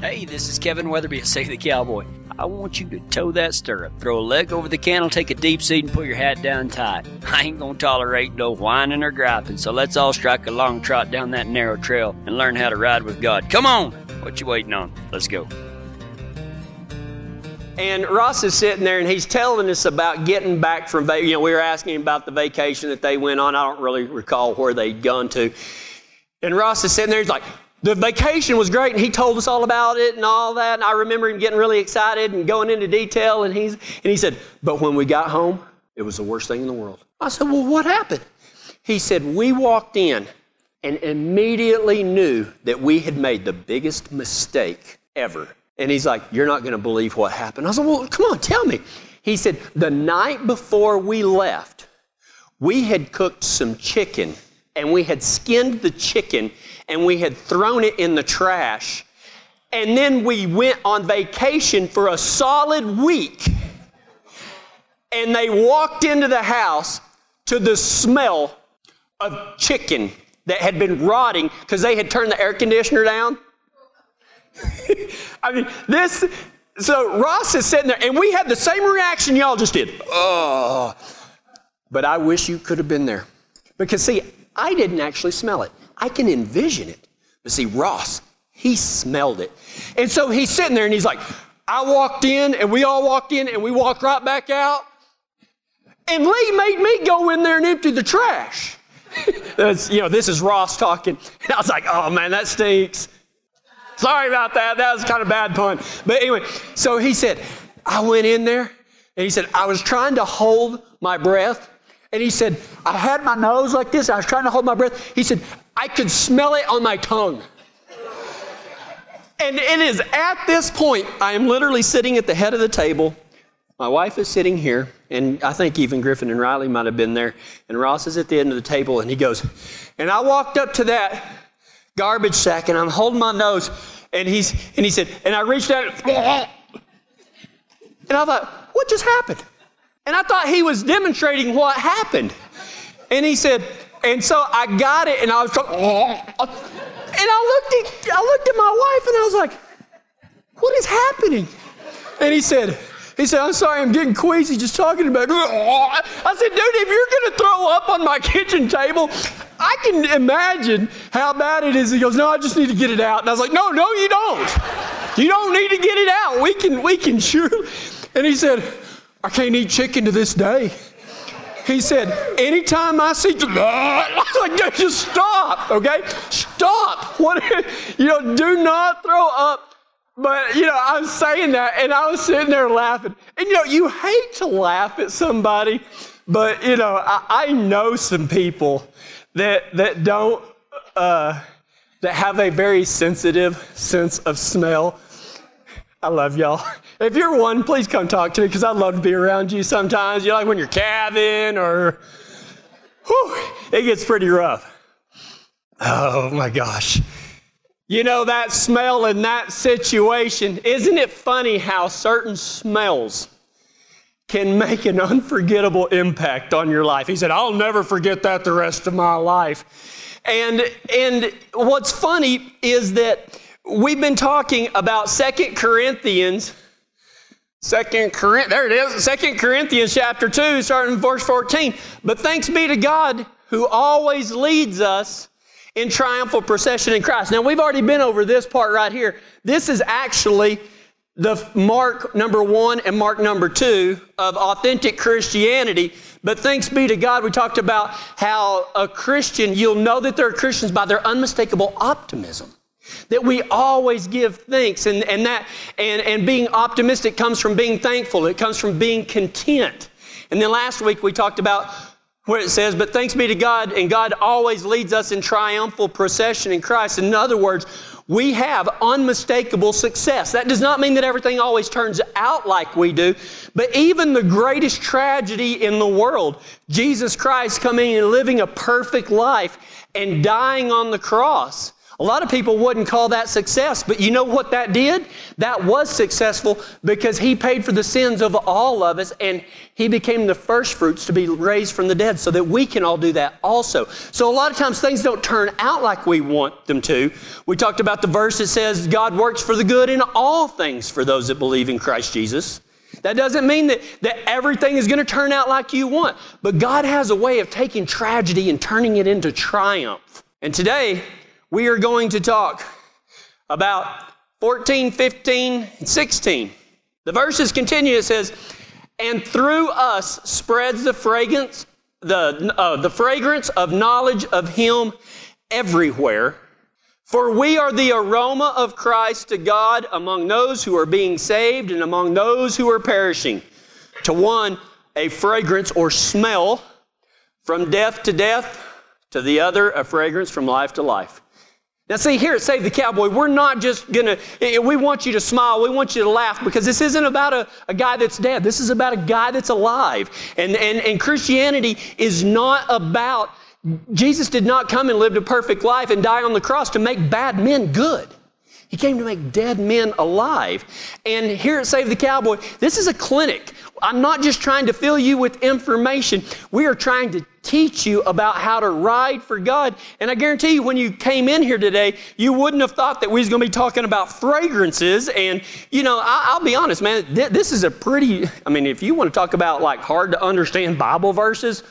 Hey, this is Kevin Weatherby, Save the Cowboy. I want you to toe that stirrup, throw a leg over the cantle, take a deep seat, and put your hat down tight. I ain't gonna tolerate no whining or griping, so let's all strike a long trot down that narrow trail and learn how to ride with God. Come on! What you waiting on? Let's go. And Ross is sitting there and he's telling us about getting back from, you know, we were asking about the vacation that they went on. I don't really recall where they'd gone to. And Ross is sitting there, he's like, the vacation was great, and he told us all about it and all that. And I remember him getting really excited and going into detail. And he's and he said, "But when we got home, it was the worst thing in the world." I said, "Well, what happened?" He said, "We walked in and immediately knew that we had made the biggest mistake ever." And he's like, "You're not going to believe what happened." I said, "Well, come on, tell me." He said, "The night before we left, we had cooked some chicken." And we had skinned the chicken and we had thrown it in the trash. And then we went on vacation for a solid week. And they walked into the house to the smell of chicken that had been rotting because they had turned the air conditioner down. I mean, this, so Ross is sitting there, and we had the same reaction y'all just did. Oh, but I wish you could have been there. Because, see, I didn't actually smell it. I can envision it. But see, Ross, he smelled it. And so he's sitting there and he's like, I walked in and we all walked in and we walked right back out. And Lee made me go in there and empty the trash. You know, this is Ross talking. And I was like, oh man, that stinks. Sorry about that. That was kind of a bad pun. But anyway, so he said, I went in there and he said, I was trying to hold my breath and he said, I had my nose like this. I was trying to hold my breath. He said, I could smell it on my tongue. And it is at this point, I am literally sitting at the head of the table. My wife is sitting here, and I think even Griffin and Riley might have been there. And Ross is at the end of the table, and he goes, and I walked up to that garbage sack, and I'm holding my nose, and he's and he said, and I reached out, and I thought, what just happened? And I thought he was demonstrating what happened. And he said, and so I got it, and I was, like, and I looked at, I looked at my wife, and I was like, what is happening? And he said, he said, I'm sorry, I'm getting queasy just talking about it. I said, dude, if you're going to throw up on my kitchen table, I can imagine how bad it is. He goes, no, I just need to get it out. And I was like, no, no, you don't. You don't need to get it out. We can, we can sure. And he said, I can't eat chicken to this day. He said, anytime I see, I was like, just stop, okay? Stop. What, you know, do not throw up. But, you know, I was saying that and I was sitting there laughing. And, you know, you hate to laugh at somebody, but, you know, I, I know some people that, that don't, uh, that have a very sensitive sense of smell. I love y'all. If you're one, please come talk to me because I'd love to be around you sometimes. You know, like when you're calving or, whew, it gets pretty rough. Oh my gosh. You know, that smell in that situation, isn't it funny how certain smells can make an unforgettable impact on your life? He said, I'll never forget that the rest of my life. And, and what's funny is that we've been talking about Second Corinthians Second Corinthians, there it is, Second Corinthians chapter 2, starting in verse 14. But thanks be to God who always leads us in triumphal procession in Christ. Now we've already been over this part right here. This is actually the mark number one and mark number two of authentic Christianity. But thanks be to God, we talked about how a Christian, you'll know that they're Christians by their unmistakable optimism. That we always give thanks, and, and that and, and being optimistic comes from being thankful. It comes from being content. And then last week we talked about where it says, But thanks be to God, and God always leads us in triumphal procession in Christ. In other words, we have unmistakable success. That does not mean that everything always turns out like we do, but even the greatest tragedy in the world, Jesus Christ coming and living a perfect life and dying on the cross, A lot of people wouldn't call that success, but you know what that did? That was successful because he paid for the sins of all of us and he became the first fruits to be raised from the dead so that we can all do that also. So a lot of times things don't turn out like we want them to. We talked about the verse that says God works for the good in all things for those that believe in Christ Jesus. That doesn't mean that, that everything is going to turn out like you want, but God has a way of taking tragedy and turning it into triumph. And today, we are going to talk about 14, 15, and 16. The verses continue. It says, "And through us spreads the fragrance, the uh, the fragrance of knowledge of Him everywhere." For we are the aroma of Christ to God among those who are being saved and among those who are perishing. To one, a fragrance or smell from death to death, to the other, a fragrance from life to life. Now, see, here at Save the Cowboy, we're not just gonna, eh, we want you to smile, we want you to laugh, because this isn't about a, a guy that's dead. This is about a guy that's alive. And, and, and Christianity is not about, Jesus did not come and live a perfect life and die on the cross to make bad men good. He came to make dead men alive. And here at Save the Cowboy, this is a clinic. I'm not just trying to fill you with information. We are trying to teach you about how to ride for God. And I guarantee you, when you came in here today, you wouldn't have thought that we was going to be talking about fragrances. And, you know, I, will be honest, man, th- this is a pretty, I mean, if you want to talk about like hard to understand Bible verses,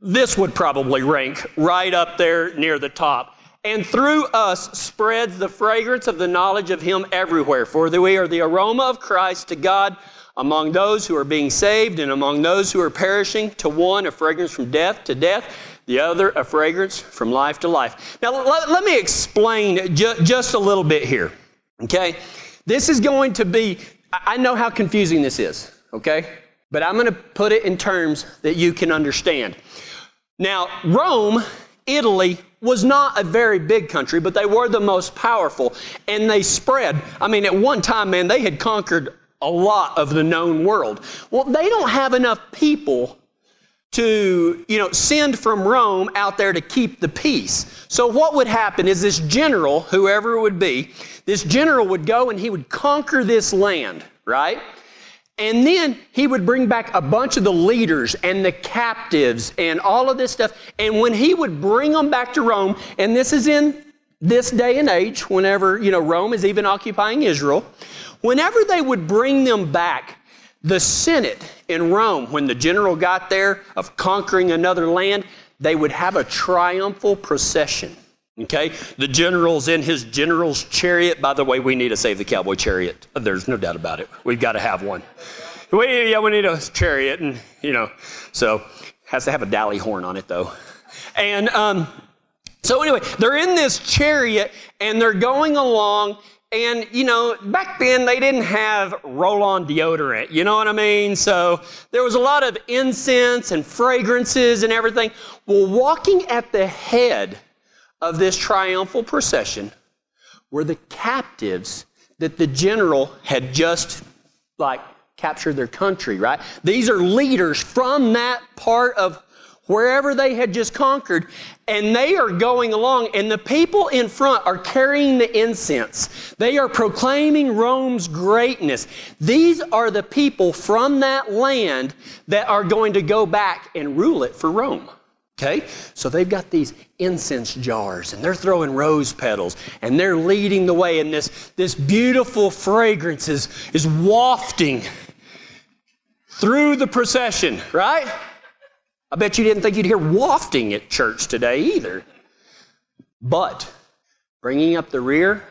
this would probably rank right up there near the top and through us spreads the fragrance of the knowledge of Him everywhere. For we are the aroma of Christ to God among those who are being saved and among those who are perishing. To one, a fragrance from death to death, the other, a fragrance from life to life. Now, let, let me explain ju- just a little bit here. Okay? This is going to be, I know how confusing this is, okay? But I'm going to put it in terms that you can understand. Now, Rome, Italy, was not a very big country, but they were the most powerful. And they spread. I mean, at one time, man, they had conquered a lot of the known world. Well, they don't have enough people to, you know, send from Rome out there to keep the peace. So what would happen is this general, whoever it would be, this general would go and he would conquer this land, right? And then he would bring back a bunch of the leaders and the captives and all of this stuff. And when he would bring them back to Rome, and this is in this day and age, whenever, you know, Rome is even occupying Israel, whenever they would bring them back, the Senate in Rome, when the general got there of conquering another land, they would have a triumphal procession. Okay? The general's in his general's chariot. By the way, we need to save the cowboy chariot. There's no doubt about it. We've got to have one. We, yeah, we need a chariot, and, you know, so has to have a dally horn on it, though. And um, so, anyway, they're in this chariot, and they're going along, and, you know, back then they didn't have roll on deodorant, you know what I mean? So there was a lot of incense and fragrances and everything. Well, walking at the head of this triumphal procession were the captives that the general had just like captured their country, right? These are leaders from that part of wherever they had just conquered, and they are going along, and the people in front are carrying the incense. They are proclaiming Rome's greatness. These are the people from that land that are going to go back and rule it for Rome. Okay? So they've got these incense jars and they're throwing rose petals and they're leading the way and this, this beautiful fragrance is, is wafting through the procession, right? I bet you didn't think you'd hear wafting at church today either. But bringing up the rear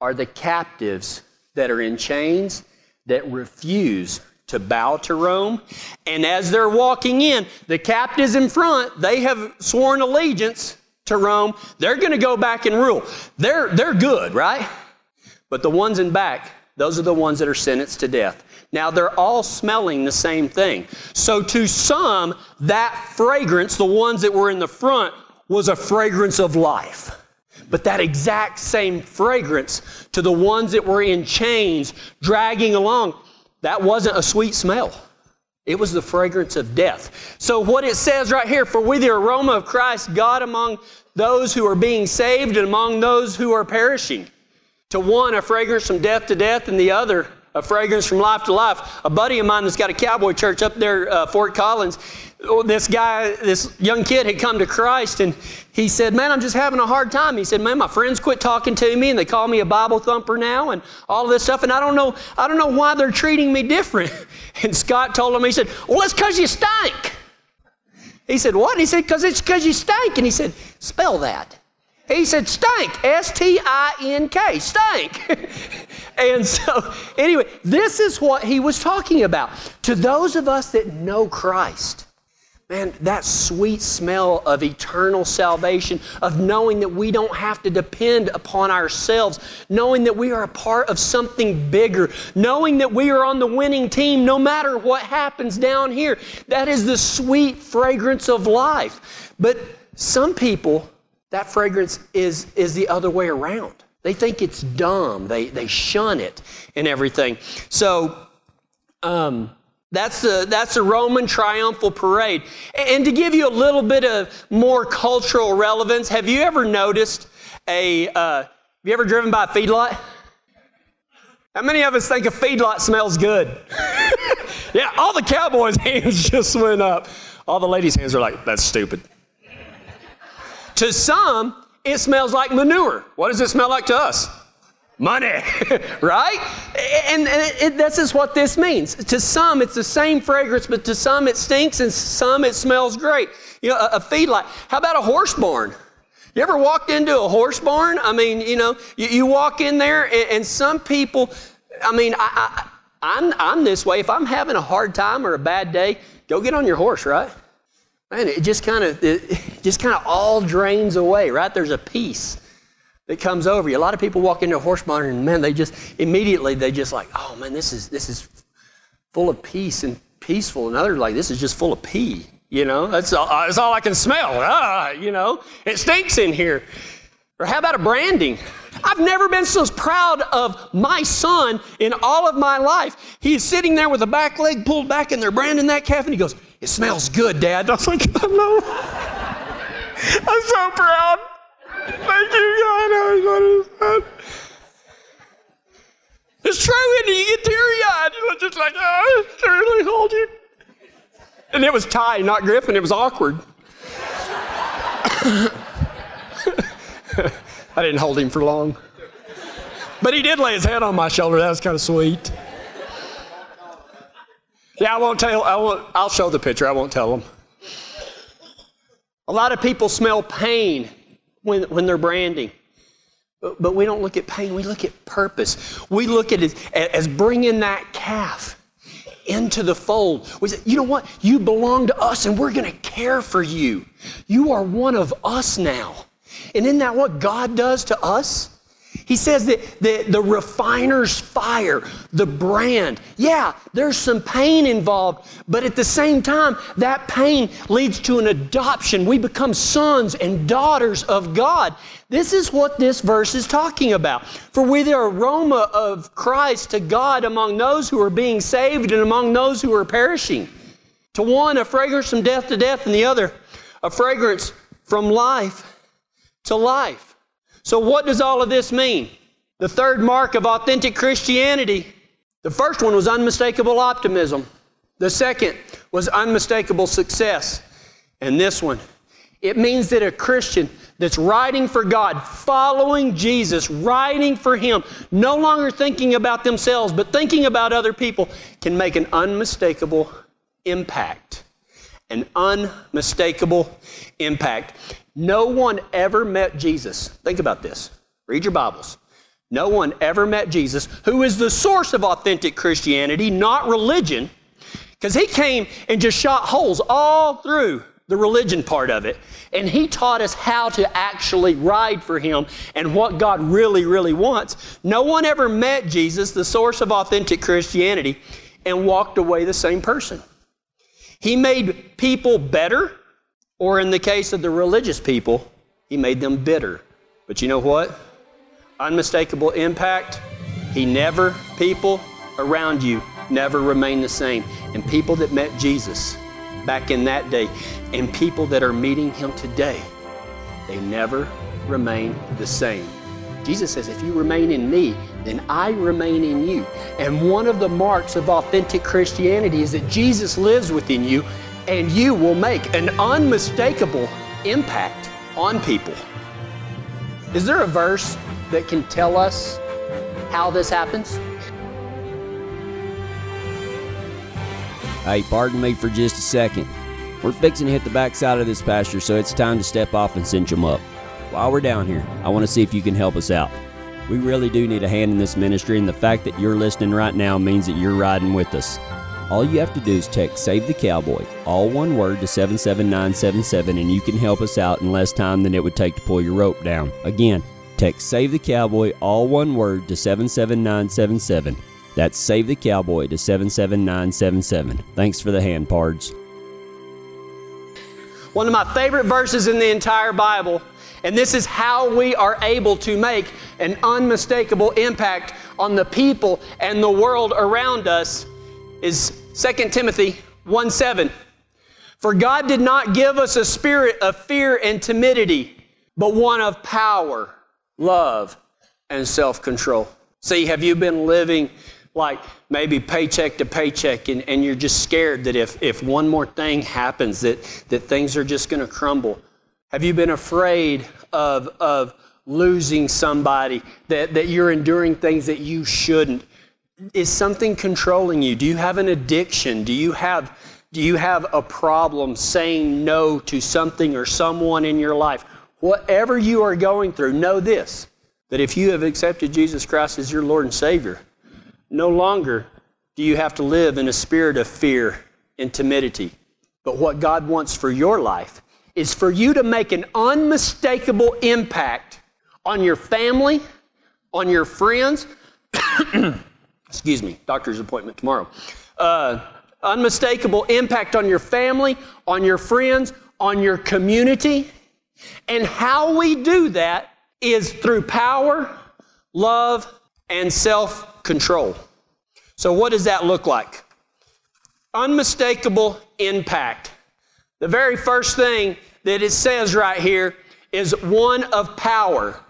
are the captives that are in chains that refuse to bow to Rome. And as they're walking in, the captives in front, they have sworn allegiance to Rome. They're going to go back and rule. They're, they're good, right? But the ones in back, those are the ones that are sentenced to death. Now they're all smelling the same thing. So to some, that fragrance, the ones that were in the front, was a fragrance of life. But that exact same fragrance to the ones that were in chains, dragging along, that wasn't a sweet smell. It was the fragrance of death. So, what it says right here, for we the aroma of Christ, God among those who are being saved and among those who are perishing. To one, a fragrance from death to death, and the other, a fragrance from life to life. A buddy of mine that's got a cowboy church up there, uh, Fort Collins, oh, this guy, this young kid had come to Christ and he said, Man, I'm just having a hard time. He said, Man, my friends quit talking to me and they call me a Bible thumper now and all this stuff. And I don't know, I don't know why they're treating me different. And Scott told him, he said, Well, it's because you stink. He said, What? He said, Because it's because you stink. And he said, Spell that. He said, Stink. S T I N K. Stink. and so, anyway, this is what he was talking about. To those of us that know Christ, Man, that sweet smell of eternal salvation, of knowing that we don't have to depend upon ourselves, knowing that we are a part of something bigger, knowing that we are on the winning team no matter what happens down here. That is the sweet fragrance of life. But some people, that fragrance is, is the other way around. They think it's dumb, they, they shun it and everything. So, um, that's the, that's the Roman triumphal parade. And to give you a little bit of more cultural relevance, have you ever noticed a, uh, have you ever driven by a feedlot? How many of us think a feedlot smells good? yeah, all the cowboys' hands just went up. All the ladies' hands are like, that's stupid. To some, it smells like manure. What does it smell like to us? money, right? And, and it, it, this is what this means. To some, it's the same fragrance, but to some, it stinks, and some, it smells great. You know, a, a feedlot. How about a horse barn? You ever walked into a horse barn? I mean, you know, you, you walk in there, and, and, some people, I mean, I, I, I'm, I'm this way. If I'm having a hard time or a bad day, go get on your horse, right? Man, it just kind of, it just kind of all drains away, right? There's a peace that comes over you. A lot of people walk into a horse barn and man, they just immediately they just like, oh man, this is this is full of peace and peaceful. And others like, this is just full of pee. You know, that's all, that's all I can smell. Ah, you know, it stinks in here. Or how about a branding? I've never been so proud of my son in all of my life. He's sitting there with a back leg pulled back and they're branding that calf and he goes, It smells good, Dad. I was like, I know. I'm so proud. Thank you, God. I was. It's true, and you get teary eyed. You know, just like, oh, I really hold you. And it was Ty, not Griffin. It was awkward. I didn't hold him for long. But he did lay his head on my shoulder. That was kind of sweet. Yeah, I won't tell. I won't. I'll show the picture. I won't tell them. A lot of people smell pain when, when they're branding. But, but we don't look at pain, we look at purpose. We look at it as bringing that calf into the fold. We say, you know what? You belong to us and we're going to care for you. You are one of us now. And isn't that what God does to us? He says that the, the refiner's fire, the brand, yeah, there's some pain involved, but at the same time, that pain leads to an adoption. We become sons and daughters of God. This is what this verse is talking about. For we the aroma of Christ to God among those who are being saved and among those who are perishing. To one, a fragrance from death to death, and the other, a fragrance from life to life. So, what does all of this mean? The third mark of authentic Christianity the first one was unmistakable optimism, the second was unmistakable success. And this one, it means that a Christian that's riding for God, following Jesus, riding for Him, no longer thinking about themselves, but thinking about other people, can make an unmistakable impact. An unmistakable impact. No one ever met Jesus. Think about this. Read your Bibles. No one ever met Jesus, who is the source of authentic Christianity, not religion, because he came and just shot holes all through the religion part of it. And he taught us how to actually ride for him and what God really, really wants. No one ever met Jesus, the source of authentic Christianity, and walked away the same person. He made people better or in the case of the religious people, he made them bitter. But you know what? Unmistakable impact. He never, people around you never remain the same. And people that met Jesus back in that day and people that are meeting him today, they never remain the same. Jesus says, if you remain in me, then I remain in you. And one of the marks of authentic Christianity is that Jesus lives within you and you will make an unmistakable impact on people. Is there a verse that can tell us how this happens? Hey, pardon me for just a second. We're fixing to hit the backside of this pasture, so it's time to step off and cinch them up. While we're down here, I want to see if you can help us out. We really do need a hand in this ministry, and the fact that you're listening right now means that you're riding with us. All you have to do is text Save the Cowboy, all one word, to 77977, and you can help us out in less time than it would take to pull your rope down. Again, text Save the Cowboy, all one word, to 77977. That's Save the Cowboy to 77977. Thanks for the hand, Pards. One of my favorite verses in the entire Bible, and this is how we are able to make an unmistakable impact on the people and the world around us is 2 Timothy 1 7. For God did not give us a spirit of fear and timidity, but one of power, love, and self control. See, have you been living like maybe paycheck to paycheck and, and you're just scared that if, if one more thing happens that, that things are just going to crumble? Have you been afraid of, of losing somebody, that, that you're enduring things that you shouldn't? Is something controlling you? Do you have an addiction? Do you have, do you have a problem saying no to something or someone in your life? Whatever you are going through, know this that if you have accepted Jesus Christ as your Lord and Savior, no longer do you have to live in a spirit of fear and timidity. But what God wants for your life is for you to make an unmistakable impact on your family, on your friends, excuse me, doctor's appointment tomorrow. Uh, unmistakable impact on your family, on your friends, on your community. And how we do that is through power, love, and self control. So, what does that look like? Unmistakable impact. The very first thing that it says right here is one of power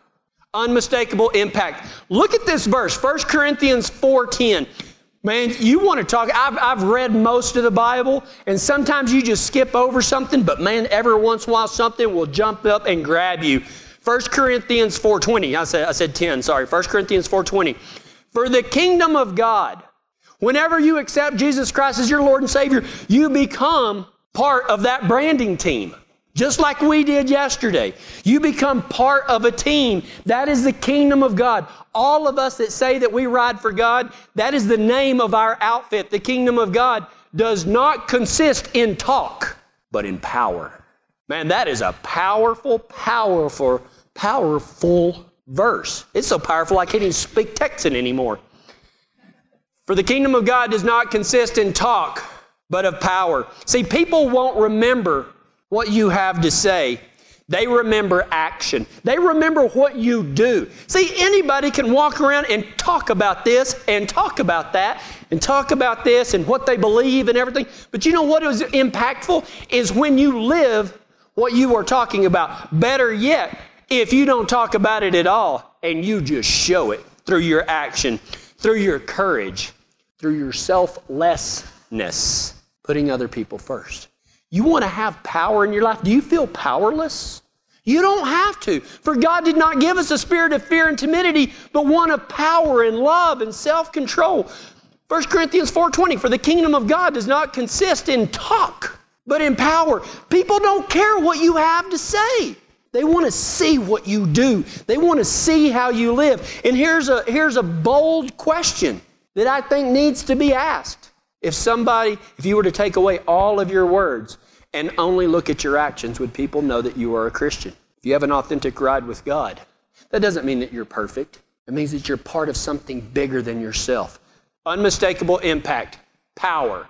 unmistakable impact. Look at this verse, 1 Corinthians 4:10. Man, you want to talk. I've, I've read most of the Bible, and sometimes you just skip over something, but man, every once in a while something will jump up and grab you. 1 Corinthians 4:20. I said, I said 10, sorry. 1 Corinthians 4:20. For the kingdom of God, whenever you accept Jesus Christ as your Lord and Savior, you become part of that branding team just like we did yesterday. You become part of a team. That is the kingdom of God. All of us that say that we ride for God, that is the name of our outfit. The kingdom of God does not consist in talk, but in power. Man, that is a powerful, powerful, powerful verse. It's so powerful I can't even speak Texan anymore. For the kingdom of God does not consist in talk, but of power. See, people won't remember what you have to say. They remember action. They remember what you do. See, anybody can walk around and talk about this and talk about that and talk about this and what they believe and everything. But you know what is impactful? Is when you live what you are talking about. Better yet, if you don't talk about it at all and you just show it through your action, through your courage, through your selflessness, putting other people first. You want to have power in your life? Do you feel powerless? You don't have to. For God did not give us a spirit of fear and timidity, but one of power and love and self-control. 1 Corinthians 4:20 For the kingdom of God does not consist in talk, but in power. People don't care what you have to say. They want to see what you do. They want to see how you live. And here's a here's a bold question that I think needs to be asked. If somebody, if you were to take away all of your words and only look at your actions, would people know that you are a Christian? If you have an authentic ride with God, that doesn't mean that you're perfect. It means that you're part of something bigger than yourself. Unmistakable impact, power.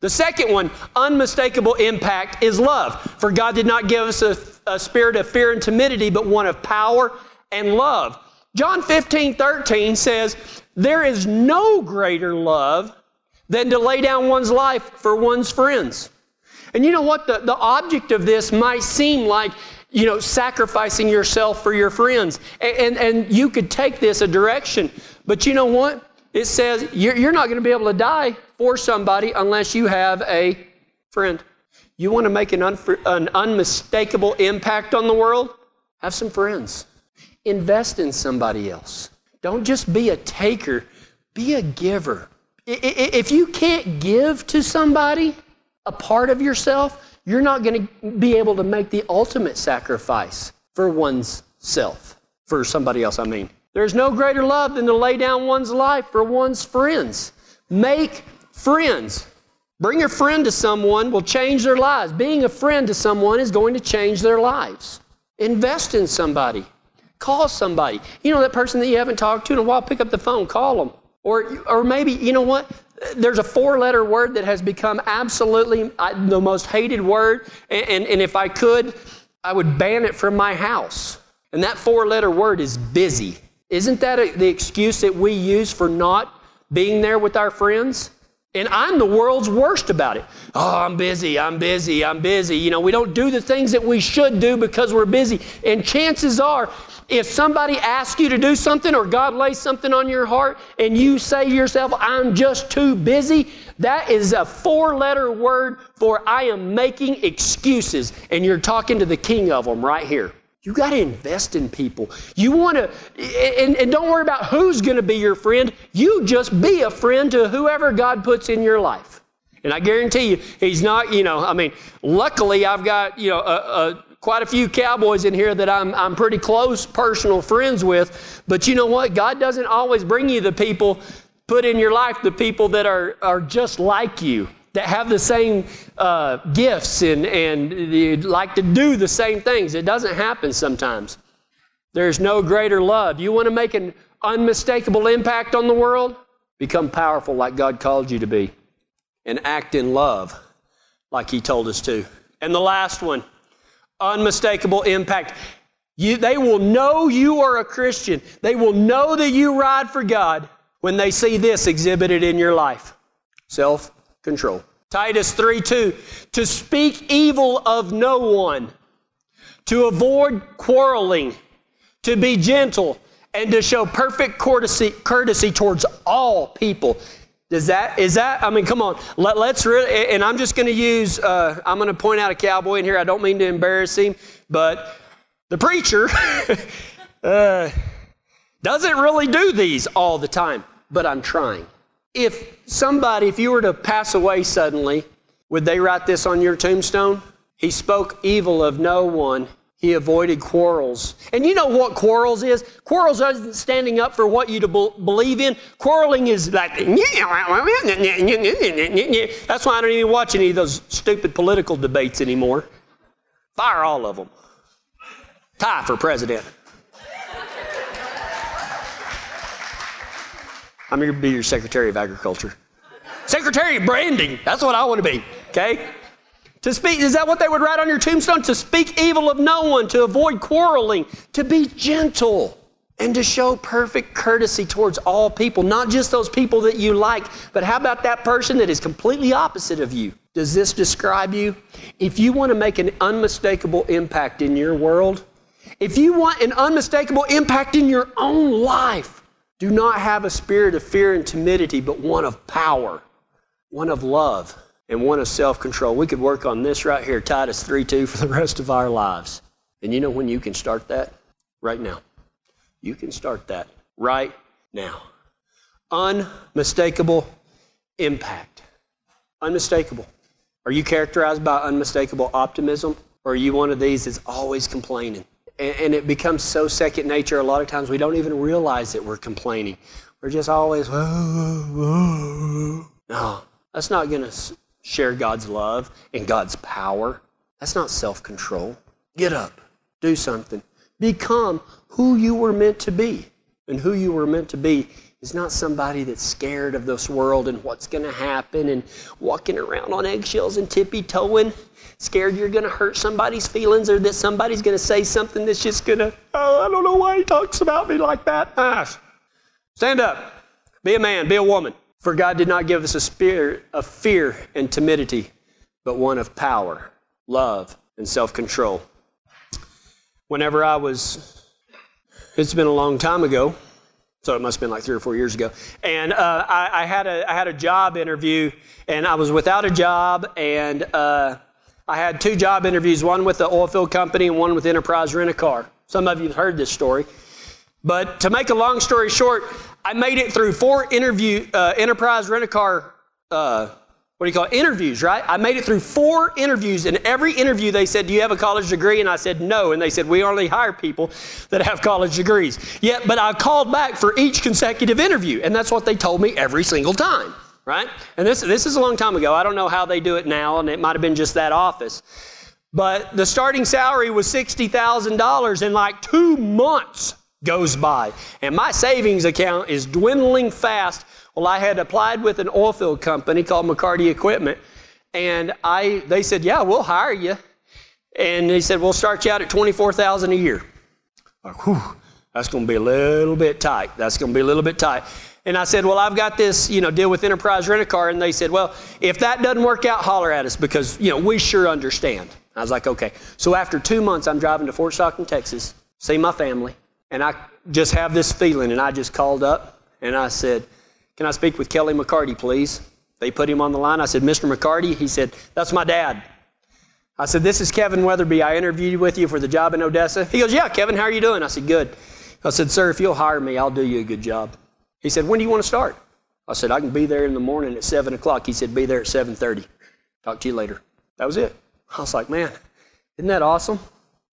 The second one, unmistakable impact, is love. For God did not give us a, a spirit of fear and timidity, but one of power and love. John 15, 13 says, There is no greater love than to lay down one's life for one's friends. And you know what? The, the object of this might seem like you know, sacrificing yourself for your friends. And, and, and you could take this a direction. But you know what? It says you're, you're not going to be able to die for somebody unless you have a friend. You want to make an, unf- an unmistakable impact on the world? Have some friends. Invest in somebody else. Don't just be a taker, be a giver. If you can't give to somebody a part of yourself, you're not going to be able to make the ultimate sacrifice for one's self, for somebody else, I mean. There's no greater love than to lay down one's life for one's friends. Make friends. Bring a friend to someone will change their lives. Being a friend to someone is going to change their lives. Invest in somebody. Call somebody. You know that person that you haven't talked to in a while, pick up the phone, call them. Or, or maybe, you know what? There's a four letter word that has become absolutely uh, the most hated word. And, and, and if I could, I would ban it from my house. And that four letter word is busy. Isn't that a, the excuse that we use for not being there with our friends? And I'm the world's worst about it. Oh, I'm busy, I'm busy, I'm busy. You know, we don't do the things that we should do because we're busy. And chances are, if somebody asks you to do something or God lays something on your heart and you say to yourself, I'm just too busy, that is a four letter word for I am making excuses. And you're talking to the king of them right here. You got to invest in people. You want to, and, and don't worry about who's going to be your friend. You just be a friend to whoever God puts in your life. And I guarantee you, he's not, you know, I mean, luckily I've got, you know, a, a, quite a few cowboys in here that I'm, I'm pretty close personal friends with. But you know what? God doesn't always bring you the people, put in your life the people that are, are just like you that have the same uh, gifts and, and like to do the same things. It doesn't happen sometimes. There's no greater love. You want to make an unmistakable impact on the world? Become powerful like God called you to be and act in love like He told us to. And the last one unmistakable impact. You, they will know you are a Christian. They will know that you ride for God when they see this exhibited in your life self control. Titus 3 2, to speak evil of no one, to avoid quarreling, to be gentle, and to show perfect courtesy, courtesy towards all people. Does that, is that, I mean, come on, Let, us really, and I'm just going to use, uh, I'm going to point out a cowboy in here. I don't mean to embarrass him, but the preacher uh, doesn't really do these all the time, but I'm trying if somebody, if you were to pass away suddenly, would they write this on your tombstone? He spoke evil of no one. He avoided quarrels. And you know what quarrels is? Quarrels isn't standing up for what you believe in. Quarreling is like, that's why I don't even watch any of those stupid political debates anymore. Fire all of them. Ty for president. I'm going to be your Secretary of Agriculture. Secretary of Branding. That's what I want to be. Okay? To speak, is that what they would write on your tombstone? To speak evil of no one, to avoid quarreling, to be gentle, and to show perfect courtesy towards all people, not just those people that you like, but how about that person that is completely opposite of you? Does this describe you? If you want to make an unmistakable impact in your world, if you want an unmistakable impact in your own life, do not have a spirit of fear and timidity, but one of power, one of love, and one of self control. We could work on this right here, Titus 3 2, for the rest of our lives. And you know when you can start that? Right now. You can start that right now. Unmistakable impact. Unmistakable. Are you characterized by unmistakable optimism? Or are you one of these that's always complaining? and, it becomes so second nature a lot of times we don't even realize that we're complaining. We're just always, no, that's not going to share God's love and God's power. That's not self control. Get up, do something, become who you were meant to be. And who you were meant to be is not somebody that's scared of this world and what's going to happen and walking around on eggshells and tippy toeing scared you're going to hurt somebody's feelings or that somebody's going to say something that's just going to, oh, I don't know why he talks about me like that. Ah. Stand up. Be a man. Be a woman. For God did not give us a spirit of fear and timidity, but one of power, love, and self control. whenever I was, it's been a long time ago, so it must have been like three or four years ago. And uh, I, I, had a, I had a job interview, and I was without a job, and uh, I had two job interviews, one with the oil field company and one with Enterprise Rent a Car. Some of you have heard this story. But to make a long story short, I made it through four interview uh, Enterprise Rent a Car uh, what do you call it? Interviews, right? I made it through four interviews. and every interview, they said, Do you have a college degree? And I said, No. And they said, We only hire people that have college degrees. Yet, but I called back for each consecutive interview. And that's what they told me every single time, right? And this, this is a long time ago. I don't know how they do it now, and it might have been just that office. But the starting salary was $60,000 in like two months goes by. And my savings account is dwindling fast well, I had applied with an oil field company called McCarty Equipment, and I they said, "Yeah, we'll hire you." And they said, "We'll start you out at twenty-four thousand a year." Like, whew, that's going to be a little bit tight. That's going to be a little bit tight. And I said, "Well, I've got this, you know, deal with Enterprise Rent a Car." And they said, "Well, if that doesn't work out, holler at us because you know we sure understand." I was like, "Okay." So after two months, I'm driving to Fort Stockton, Texas, see my family, and I just have this feeling, and I just called up and I said. Can I speak with Kelly McCarty, please? They put him on the line. I said, Mr. McCarty? He said, That's my dad. I said, This is Kevin Weatherby. I interviewed with you for the job in Odessa. He goes, Yeah, Kevin, how are you doing? I said, Good. I said, Sir, if you'll hire me, I'll do you a good job. He said, When do you want to start? I said, I can be there in the morning at 7 o'clock. He said, Be there at 7.30. Talk to you later. That was it. I was like, Man, isn't that awesome?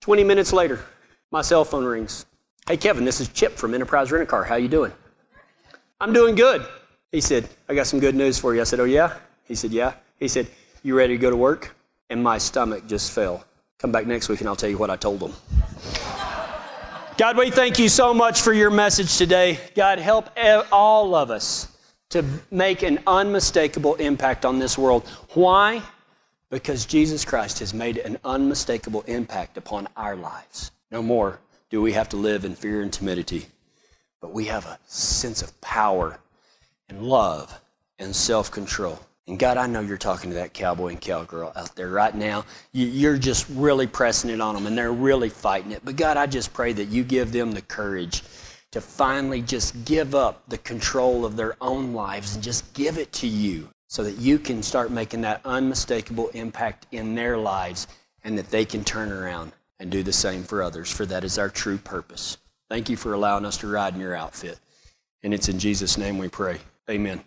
20 minutes later, my cell phone rings. Hey, Kevin, this is Chip from Enterprise Rent a Car. How you doing? I'm doing good. He said, I got some good news for you. I said, Oh, yeah? He said, Yeah. He said, You ready to go to work? And my stomach just fell. Come back next week and I'll tell you what I told him. God, we thank you so much for your message today. God, help all of us to make an unmistakable impact on this world. Why? Because Jesus Christ has made an unmistakable impact upon our lives. No more do we have to live in fear and timidity but we have a sense of power and love and self control. And God, I know you're talking to that cowboy and cowgirl out there right now. You're just really pressing it on them and they're really fighting it. But God, I just pray that you give them the courage to finally just give up the control of their own lives and just give it to you so that you can start making that unmistakable impact in their lives and that they can turn around and do the same for others, for that is our true purpose. Thank you for allowing us to ride in your outfit. And it's in Jesus' name we pray. Amen.